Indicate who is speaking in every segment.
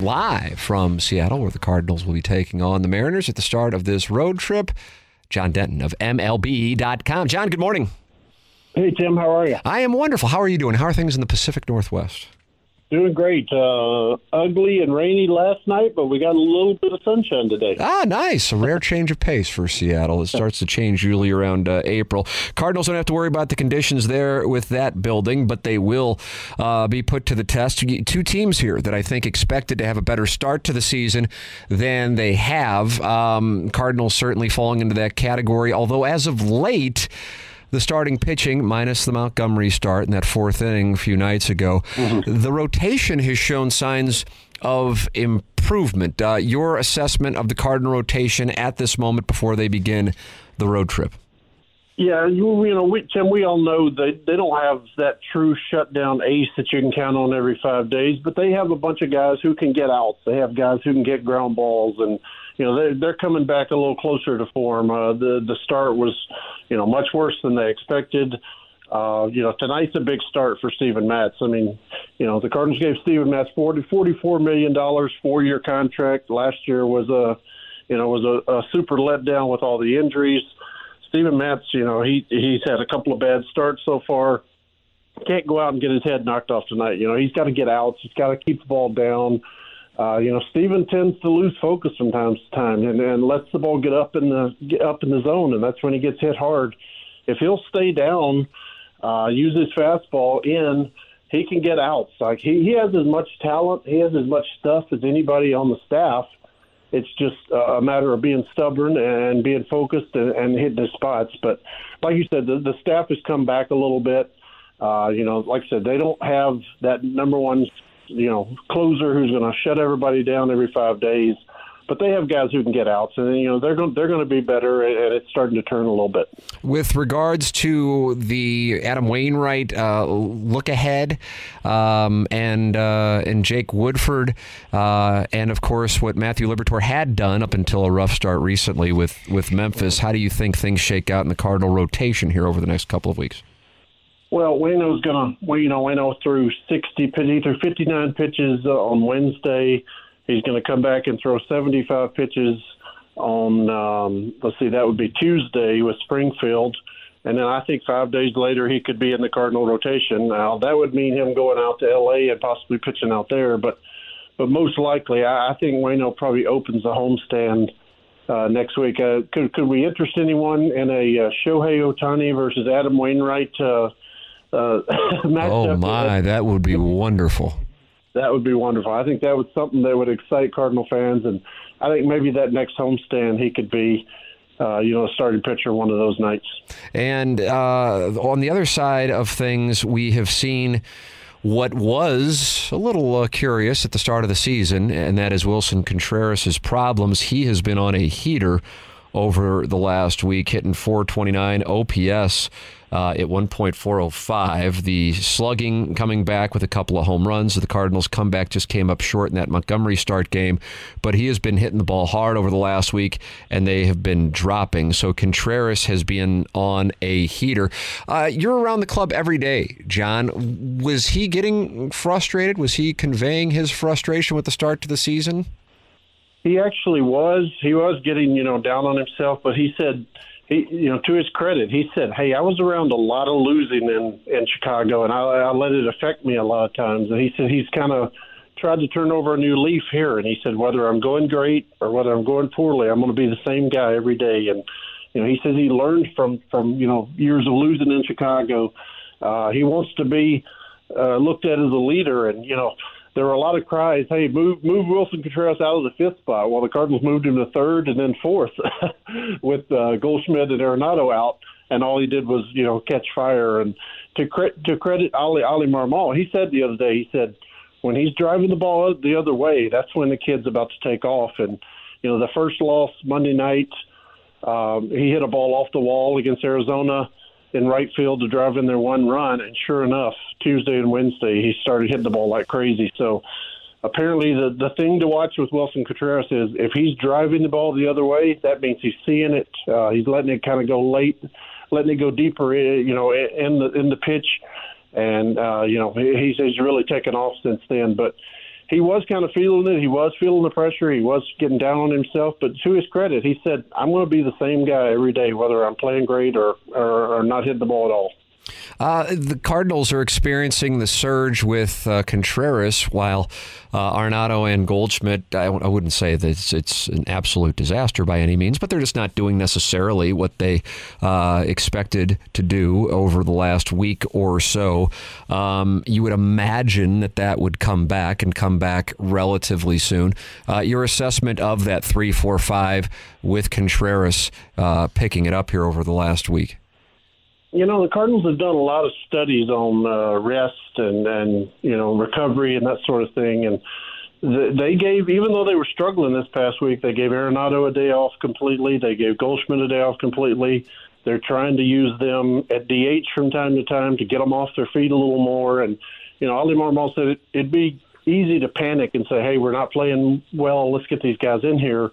Speaker 1: live from Seattle, where the Cardinals will be taking on the Mariners at the start of this road trip. John Denton of MLB.com. John, good morning.
Speaker 2: Hey, Tim. How are you?
Speaker 1: I am wonderful. How are you doing? How are things in the Pacific Northwest?
Speaker 2: Doing great. Uh, ugly and rainy last night, but we got a little bit of sunshine today.
Speaker 1: Ah, nice. A rare change of pace for Seattle. It starts to change usually around uh, April. Cardinals don't have to worry about the conditions there with that building, but they will uh, be put to the test. Two teams here that I think expected to have a better start to the season than they have. Um, Cardinals certainly falling into that category, although as of late, the starting pitching, minus the Montgomery start in that fourth inning a few nights ago, mm-hmm. the rotation has shown signs of improvement. Uh, your assessment of the Cardinal rotation at this moment before they begin the road trip?
Speaker 2: Yeah, you, know, we, Tim, we all know they they don't have that true shutdown ace that you can count on every five days, but they have a bunch of guys who can get outs. They have guys who can get ground balls, and you know they're they're coming back a little closer to form. Uh, the the start was, you know, much worse than they expected. Uh, you know, tonight's a big start for Steven Matz. I mean, you know, the Cardinals gave Steven Matz forty forty four million dollars four year contract. Last year was a, you know, was a, a super letdown with all the injuries. Steven Matz, you know, he he's had a couple of bad starts so far. Can't go out and get his head knocked off tonight. You know, he's got to get outs. He's got to keep the ball down. Uh, you know, Steven tends to lose focus from time to time and, and lets the ball get up in the get up in the zone, and that's when he gets hit hard. If he'll stay down, uh, use his fastball in, he can get outs. Like he, he has as much talent, he has as much stuff as anybody on the staff. It's just a matter of being stubborn and being focused and, and hitting the spots. But like you said, the, the staff has come back a little bit. Uh, you know, like I said, they don't have that number one, you know, closer who's going to shut everybody down every five days but they have guys who can get outs, and you know they're going they're going to be better, and it's starting to turn a little bit.
Speaker 1: With regards to the Adam Wainwright uh, look ahead, um, and uh, and Jake Woodford, uh, and of course what Matthew Liberatore had done up until a rough start recently with with Memphis. How do you think things shake out in the Cardinal rotation here over the next couple of weeks?
Speaker 2: Well, Wayno's going to, well, you know, Wayno threw 60 pitches, threw 59 pitches uh, on Wednesday. He's going to come back and throw 75 pitches on, um, let's see, that would be Tuesday with Springfield. And then I think five days later he could be in the Cardinal rotation. Now that would mean him going out to L.A. and possibly pitching out there, but but most likely I, I think Wayno probably opens the homestand uh, next week. Uh, could could we interest anyone in a uh, Shohei Ohtani versus Adam Wainwright uh, uh, matchup?
Speaker 1: Oh my, that would be wonderful
Speaker 2: that would be wonderful. I think that was something that would excite Cardinal fans, and I think maybe that next homestand he could be. Uh, you know, a starting pitcher one of those nights.
Speaker 1: And uh, on the other side of things, we have seen what was a little uh, curious at the start of the season, and that is Willson Contreras' problems. He has been on a heater over the last week, hitting 429 OPS uh, at 1.405. The slugging coming back with a couple of home runs. The Cardinals' comeback just came up short in that Montgomery start game, but he has been hitting the ball hard over the last week, and they have been dropping. So Contreras has been on a heater. Uh, you're around the club every day, John. Was he getting frustrated? Was he conveying his frustration with the start to the season?
Speaker 2: He actually was. He was getting, you know, down on himself, but he said he, you know, to his credit, he said, "Hey, I was around a lot of losing in in Chicago, and I, I let it affect me a lot of times." And he said he's kind of tried to turn over a new leaf here, and he said whether I'm going great or whether I'm going poorly, I'm going to be the same guy every day. And you know, he says he learned from from you know years of losing in Chicago. Uh, he wants to be uh, looked at as a leader, and you know, there were a lot of cries, "Hey, move move Willson Contreras out of the fifth spot." Well, the Cardinals moved him to third and then fourth, with uh, Goldschmidt and Arenado out, and all he did was you know catch fire. And to cre- to credit Oli Oli Marmol, he said the other day, he said when he's driving the ball the other way, that's when the kid's about to take off. And you know, the first loss Monday night, um, he hit a ball off the wall against Arizona in right field to drive in their one run, and sure enough, Tuesday and Wednesday he started hitting the ball like crazy. So apparently, the the thing to watch with Willson Contreras is if he's driving the ball the other way, that means he's seeing it. Uh, he's letting it kind of go late, letting it go deeper, eh, you know, in the in the pitch, and uh, you know he's he's really taken off since then. But he was kind of feeling it. He was feeling the pressure. He was getting down on himself. But to his credit, he said, "I'm going to be the same guy every day, whether I'm playing great or or, or not hitting the ball at all."
Speaker 1: Uh, the Cardinals are experiencing the surge with uh, Contreras, while uh, Arenado and Goldschmidt, I, wouldn't say that it's, it's, an absolute disaster by any means, but they're just not doing necessarily what they uh, expected to do over the last week or so. Um, you would imagine that that would come back and come back relatively soon. Uh, your assessment of that 3 4 5 with Contreras uh, picking it up here over the last week?
Speaker 2: You know, the Cardinals have done a lot of studies on uh, rest and and you know recovery and that sort of thing, and they gave even though they were struggling this past week, they gave Arenado a day off completely. They gave Goldschmidt a day off completely. They're trying to use them at DH from time to time to get them off their feet a little more. And you know, Oli Marmol said it, it'd be easy to panic and say, "Hey, we're not playing well. Let's get these guys in here."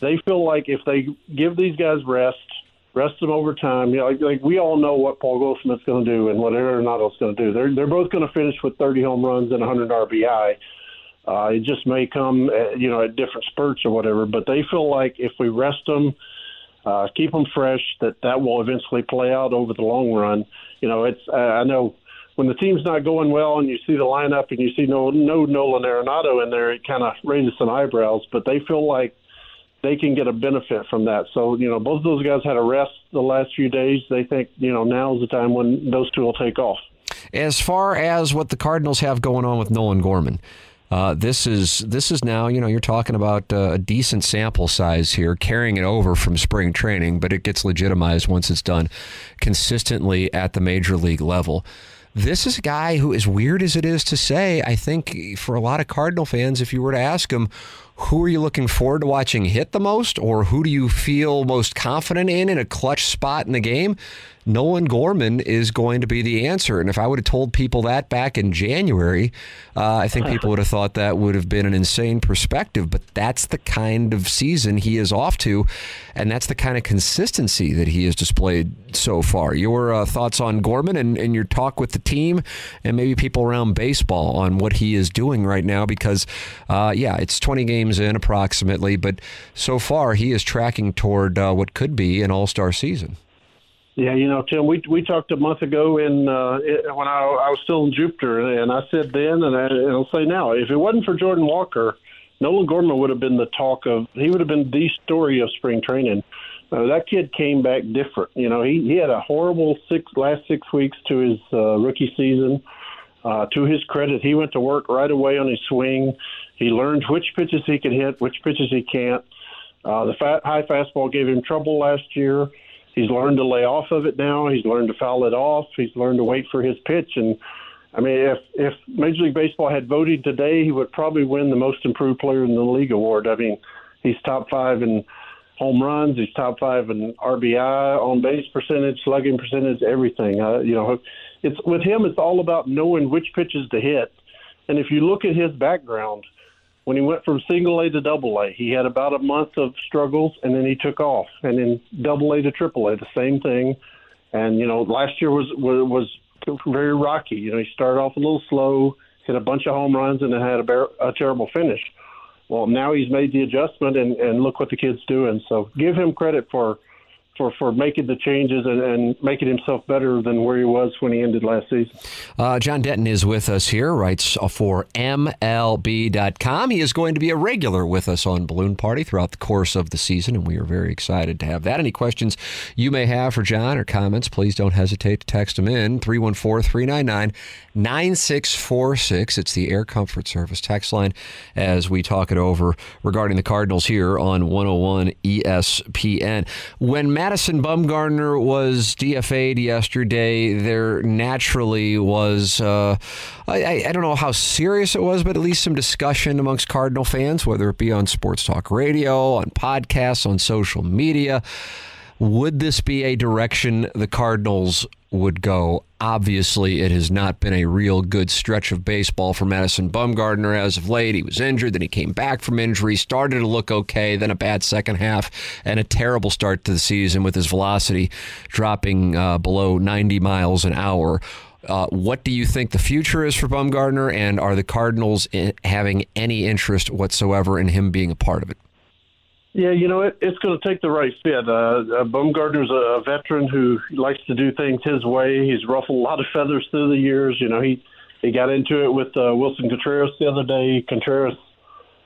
Speaker 2: They feel like if they give these guys rest rest them over time. You know, like, like we all know what Paul Goldschmidt's going to do and what Arenado's going to do. They're they're both going to finish with 30 home runs and 100 RBI. Uh, it just may come, at, you know, at different spurts or whatever. But they feel like if we rest them, uh, keep them fresh, that that will eventually play out over the long run. You know, it's uh, I know when the team's not going well and you see the lineup and you see no no Nolan Arenado in there, it kind of raises some eyebrows. But they feel like they can get a benefit from that. So, you know, both of those guys had a rest the last few days. They think, you know, now is the time when those two will take off.
Speaker 1: As far as what the Cardinals have going on with Nolan Gorman, uh, this is this is now you know you're talking about uh, a decent sample size here, carrying it over from spring training, but it gets legitimized once it's done consistently at the major league level. This is a guy who, as weird as it is to say, I think for a lot of Cardinal fans, if you were to ask him, who are you looking forward to watching hit the most, or who do you feel most confident in in a clutch spot in the game? Nolan Gorman is going to be the answer. And if I would have told people that back in January, uh, I think people would have thought that would have been an insane perspective. But that's the kind of season he is off to, and that's the kind of consistency that he has displayed so far. Your uh, thoughts on Gorman and, and your talk with the team, and maybe people around baseball on what he is doing right now, because, uh, yeah, it's 20 games in approximately, but so far he is tracking toward uh, what could be an all star season.
Speaker 2: Yeah, you know, Tim, we we talked a month ago in uh, when I, I was still in Jupiter, and I said then, and, I, and I'll say now, if it wasn't for Jordan Walker, Nolan Gorman would have been the talk of. He would have been the story of spring training. Uh, that kid came back different. You know, he he had a horrible six last six weeks to his uh, rookie season. To his credit, he went to work right away on his swing. He learned which pitches he could hit, which pitches he can't. Uh, the fat, high fastball gave him trouble last year he's learned to lay off of it now. He's learned to foul it off. He's learned to wait for his pitch. And I mean, if if Major League Baseball had voted today, he would probably win the Most Improved Player in the League award. I mean, he's top five in home runs. He's top five in RBI, on base percentage, slugging percentage, everything. Uh, you know, it's with him. It's all about knowing which pitches to hit. And if you look at his background when he went from single A to double A, he had about a month of struggles, and then he took off. And then double A to triple A, the same thing. And you know, last year was was, was very rocky. You know, he started off a little slow, hit a bunch of home runs, and then had a, bar- a terrible finish. Well, now he's made the adjustment, and and look what the kid's doing. So give him credit for for, for making the changes and, and, making himself better than where he was when he ended last season.
Speaker 1: Uh, John Denton is with us here, writes for MLB.com. He is going to be a regular with us on Balloon Party throughout the course of the season, and we are very excited to have that. Any questions you may have for John or comments, please don't hesitate to text him in 314 399 9646. It's the Air Comfort Service text line as we talk it over regarding the Cardinals here on 101 ESPN. When Madison Bumgarner was DFA'd yesterday, there naturally was, uh, I, I don't know how serious it was, but at least some discussion amongst Cardinal fans, whether it be on Sports Talk Radio, on podcasts, on social media. Would this be a direction the Cardinals would go? Obviously, it has not been a real good stretch of baseball for Madison Bumgarner as of late. He was injured, then he came back from injury, started to look okay, then a bad second half, and a terrible start to the season with his velocity dropping uh, below 90 miles an hour. Uh, what do you think the future is for Bumgarner, and are the Cardinals eh, having any interest whatsoever in him being a part of it?
Speaker 2: Yeah, you know, it, it's going to take the right fit. Uh, uh, Bumgarner's a, a veteran who likes to do things his way. He's ruffled a lot of feathers through the years. You know, he he got into it with uh, Willson Contreras the other day. Contreras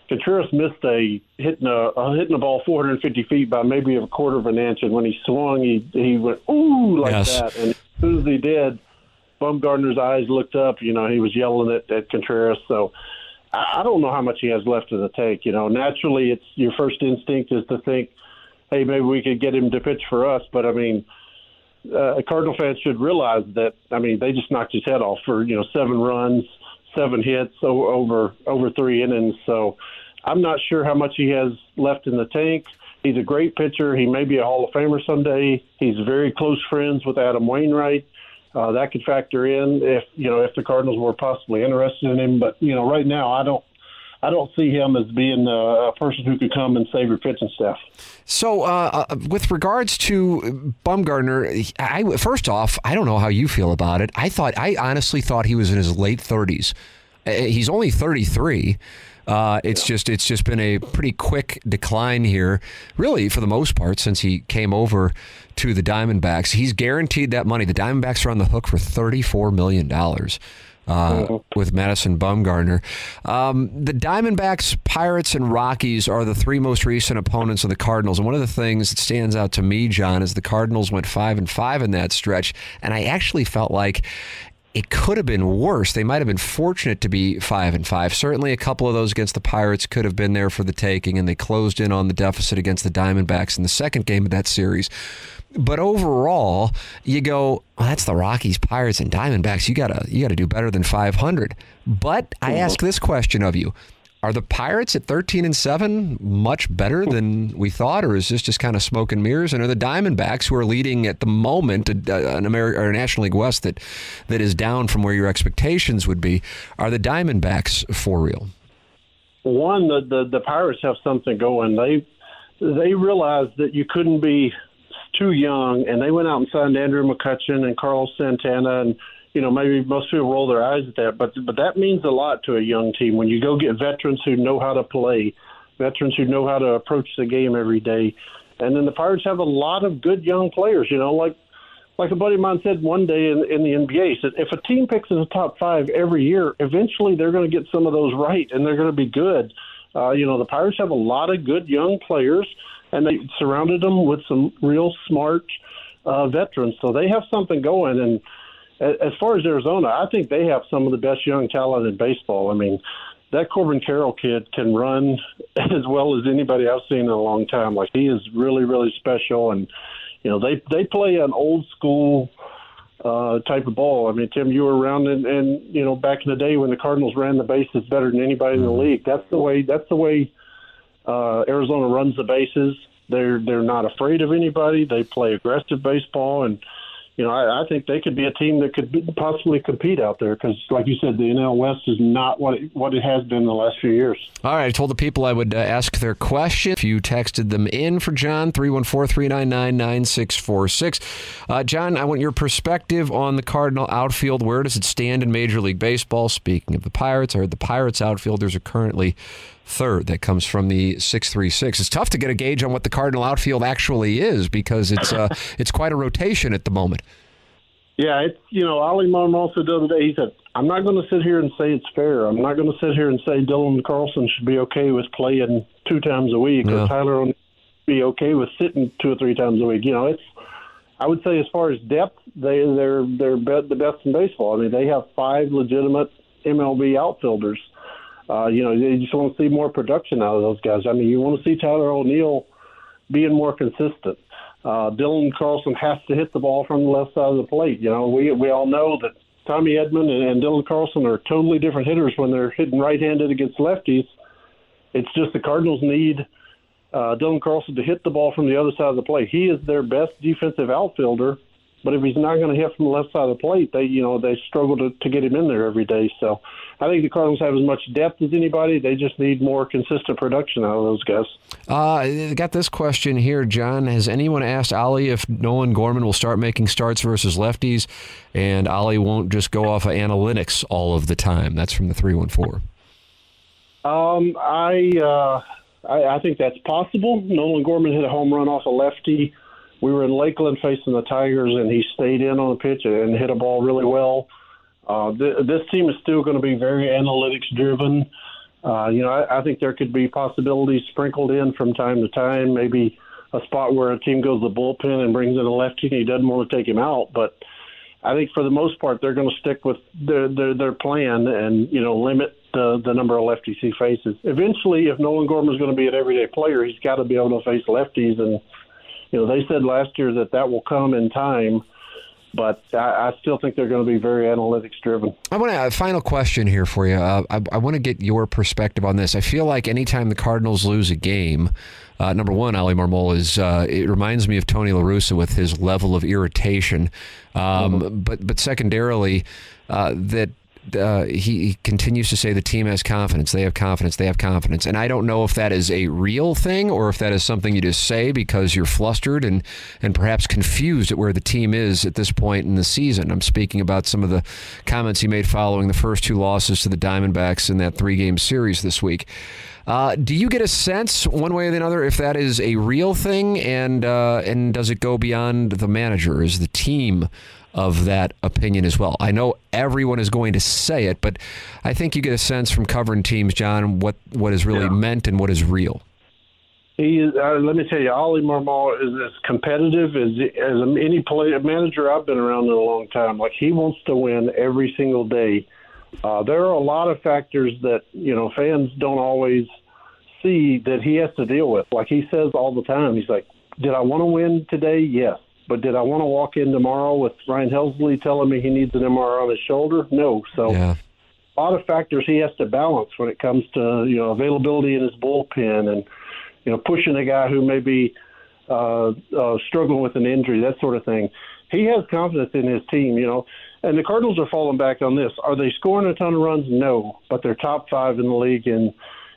Speaker 2: Contreras missed a hitting a, a hitting a ball 450 feet by maybe a quarter of an inch, and when he swung, he he went ooh like yes. that. And as soon as he did, Bumgarner's eyes looked up. You know, he was yelling at, at Contreras. So I don't know how much he has left in the tank. You know, naturally, it's your first instinct is to think, hey, maybe we could get him to pitch for us. But I mean, uh, Cardinal fans should realize that. I mean, they just knocked his head off for you know seven runs, seven hits over over three innings. So I'm not sure how much he has left in the tank. He's a great pitcher. He may be a Hall of Famer someday. He's very close friends with Adam Wainwright. Uh, that could factor in if you know if the Cardinals were possibly interested in him. But you know, right now, I don't. I don't see him as being a person who could come and save your pitching staff.
Speaker 1: So, uh, uh, with regards to Bumgarner, I, first off, I don't know how you feel about it. I thought, I honestly thought he was in his late 30s. Uh, he's only 33. Uh, it's yeah. just it's just been a pretty quick decline here, really for the most part since he came over to the Diamondbacks. He's guaranteed that money. The Diamondbacks are on the hook for thirty four million dollars. Uh, mm-hmm. with Madison Bumgarner. Um, the Diamondbacks, Pirates, and Rockies are the three most recent opponents of the Cardinals. And one of the things that stands out to me, John, is the Cardinals went five and five in that stretch. And I actually felt like it could have been worse. They might have been fortunate to be five and five. Certainly, a couple of those against the Pirates could have been there for the taking, and they closed in on the deficit against the Diamondbacks in the second game of that series. But overall, you go, well, that's the Rockies, Pirates, and Diamondbacks. You gotta you gotta do better than 500. But I ask this question of you: are the Pirates at 13 and 7 much better hmm. than we thought, or is this just kind of smoke and mirrors? And are the Diamondbacks, who are leading at the moment uh, uh, an American or a National League West that that is down from where your expectations would be, are the Diamondbacks for real?
Speaker 2: One, the the, the Pirates have something going. They they realized that you couldn't be too young, and they went out and signed Andrew McCutchen and Carlos Santana and you know, maybe most people roll their eyes at that, but but that means a lot to a young team when you go get veterans who know how to play, veterans who know how to approach the game every day, and then the Pirates have a lot of good young players. You know, like like a buddy of mine said one day in, in the NBA, said if a team picks in the top five every year, eventually they're going to get some of those right, and they're going to be good. Uh, you know, the Pirates have a lot of good young players, and they surrounded them with some real smart uh, veterans, so they have something going and as far as Arizona, I think they have some of the best young talent in baseball. I mean, that Corbin Carroll kid can run as well as anybody I've seen in a long time. Like he is really, really special, and you know they they play an old school uh, type of ball. I mean, Tim, you were around, and, and you know back in the day when the Cardinals ran the bases better than anybody in the mm-hmm. league. That's the way. That's the way uh, Arizona runs the bases. They're they're not afraid of anybody. They play aggressive baseball, and you know, I, I think they could be a team that could be, possibly compete out there because, like you said, the NL West is not what it, what it has been the last few years.
Speaker 1: All right, I told the people I would uh, ask their question. If you texted them in for John, 314 399 9646. Uh, John, I want your perspective on the Cardinal outfield. Where does it stand in Major League Baseball? Speaking of the Pirates, I heard the Pirates outfielders are currently third that comes from the 636. It's tough to get a gauge on what the Cardinal outfield actually is because it's uh, it's quite a rotation at the moment.
Speaker 2: Yeah, it's you know, Oli Marmol said the other day, he said, I'm not going to sit here and say it's fair. I'm not going to sit here and say Dylan Carlson should be okay with playing two times a week
Speaker 1: Yeah.
Speaker 2: or Tyler should be okay with sitting two or three times a week. You know, it's I would say as far as depth, they they're they're the best in baseball. I mean, they have five legitimate MLB outfielders. Uh, you know, you just want to see more production out of those guys. I mean, you want to see Tyler O'Neill being more consistent. Uh, Dylan Carlson has to hit the ball from the left side of the plate. You know, we we all know that Tommy Edman and, and Dylan Carlson are totally different hitters when they're hitting right-handed against lefties. It's just the Cardinals need uh, Dylan Carlson to hit the ball from the other side of the plate. He is their best defensive outfielder, but if he's not going to hit from the left side of the plate, they you know they struggle to, to get him in there every day. So I think the Cardinals have as much depth as anybody. They just need more consistent production out of those guys.
Speaker 1: Uh, got this question here, John. Has anyone asked Oli if Nolan Gorman will start making starts versus lefties, and Oli won't just go off of analytics all of the time? That's from the three one four.
Speaker 2: Um, I, uh, I I think that's possible. Nolan Gorman hit a home run off a lefty. We were in Lakeland facing the Tigers, and he stayed in on the pitch and hit a ball really well. Uh, th- this team is still going to be very analytics driven. Uh, you know, I, I think there could be possibilities sprinkled in from time to time. Maybe a spot where a team goes to the bullpen and brings in a lefty, and he doesn't want to take him out, but. I think for the most part they're going to stick with their their, their plan and you know limit the the number of lefties he faces. Eventually, if Nolan Gorman is going to be an everyday player, he's got to be able to face lefties. And you know they said last year that that will come in time, but I, I still think they're going to be very analytics driven.
Speaker 1: I want to a final question here for you. Uh, I, I want to get your perspective on this. I feel like anytime the Cardinals lose a game, uh, number one, Oli Marmol is. Uh, it reminds me of Tony La Russa with his level of irritation, um, but but secondarily, uh, that. Uh, he, he continues to say the team has confidence. They have confidence. They have confidence. And I don't know if that is a real thing or if that is something you just say because you're flustered and, and perhaps confused at where the team is at this point in the season. I'm speaking about some of the comments he made following the first two losses to the Diamondbacks in that three game series this week. Uh, do you get a sense, one way or the other, if that is a real thing, and uh, and does it go beyond the manager? Is the team of that opinion as well? I know everyone is going to say it, but I think you get a sense from covering teams, John, what what is really
Speaker 2: Yeah.
Speaker 1: meant and what is real.
Speaker 2: He is. Uh, let me tell you, Oli Marmol is as competitive as as any play manager I've been around in a long time. Like he wants to win every single day. Uh, there are a lot of factors that you know fans don't always see that he has to deal with. Like he says all the time, he's like, "Did I want to win today? Yes." But did I want to walk in tomorrow with Ryan Helsley telling me he needs an MRI on his shoulder? No. So
Speaker 1: Yeah.
Speaker 2: a lot of factors he has to balance when it comes to you know availability in his bullpen and you know pushing a guy who may be uh, uh, struggling with an injury, that sort of thing. He has confidence in his team, you know, and the Cardinals are falling back on this. Are they scoring a ton of runs? No, but they're top five in the league in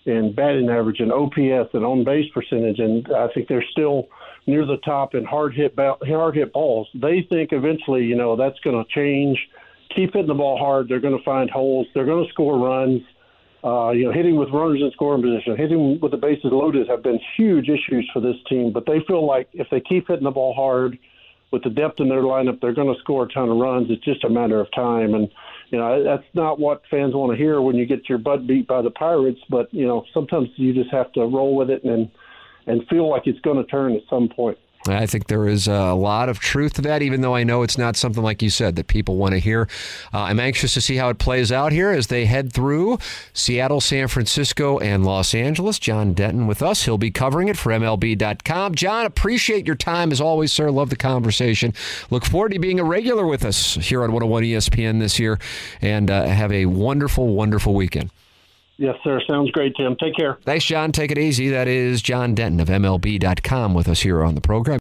Speaker 2: in batting average and OPS and on base percentage, and I think they're still near the top in hard hit hard hit balls. They think eventually, you know, that's going to change. Keep hitting the ball hard. They're going to find holes. They're going to score runs. Uh, you know, hitting with runners in scoring position, hitting with the bases loaded have been huge issues for this team. But they feel like if they keep hitting the ball hard, with the depth in their lineup, they're going to score a ton of runs. It's just a matter of time, and you know that's not what fans want to hear when you get your butt beat by the Pirates. But you know sometimes you just have to roll with it and and feel like it's going to turn at some point.
Speaker 1: I think there is a lot of truth to that, even though I know it's not something like you said that people want to hear. Uh, I'm anxious to see how it plays out here as they head through Seattle, San Francisco, and Los Angeles. John Denton with us. He'll be covering it for MLB.com. John, appreciate your time as always, sir. Love the conversation. Look forward to being a regular with us here on 101 ESPN this year, and uh, have a wonderful, wonderful weekend.
Speaker 2: Yes, sir. Sounds great, Tim. Take care.
Speaker 1: Thanks, John. Take it easy. That is John Denton of MLB.com with us here on the program.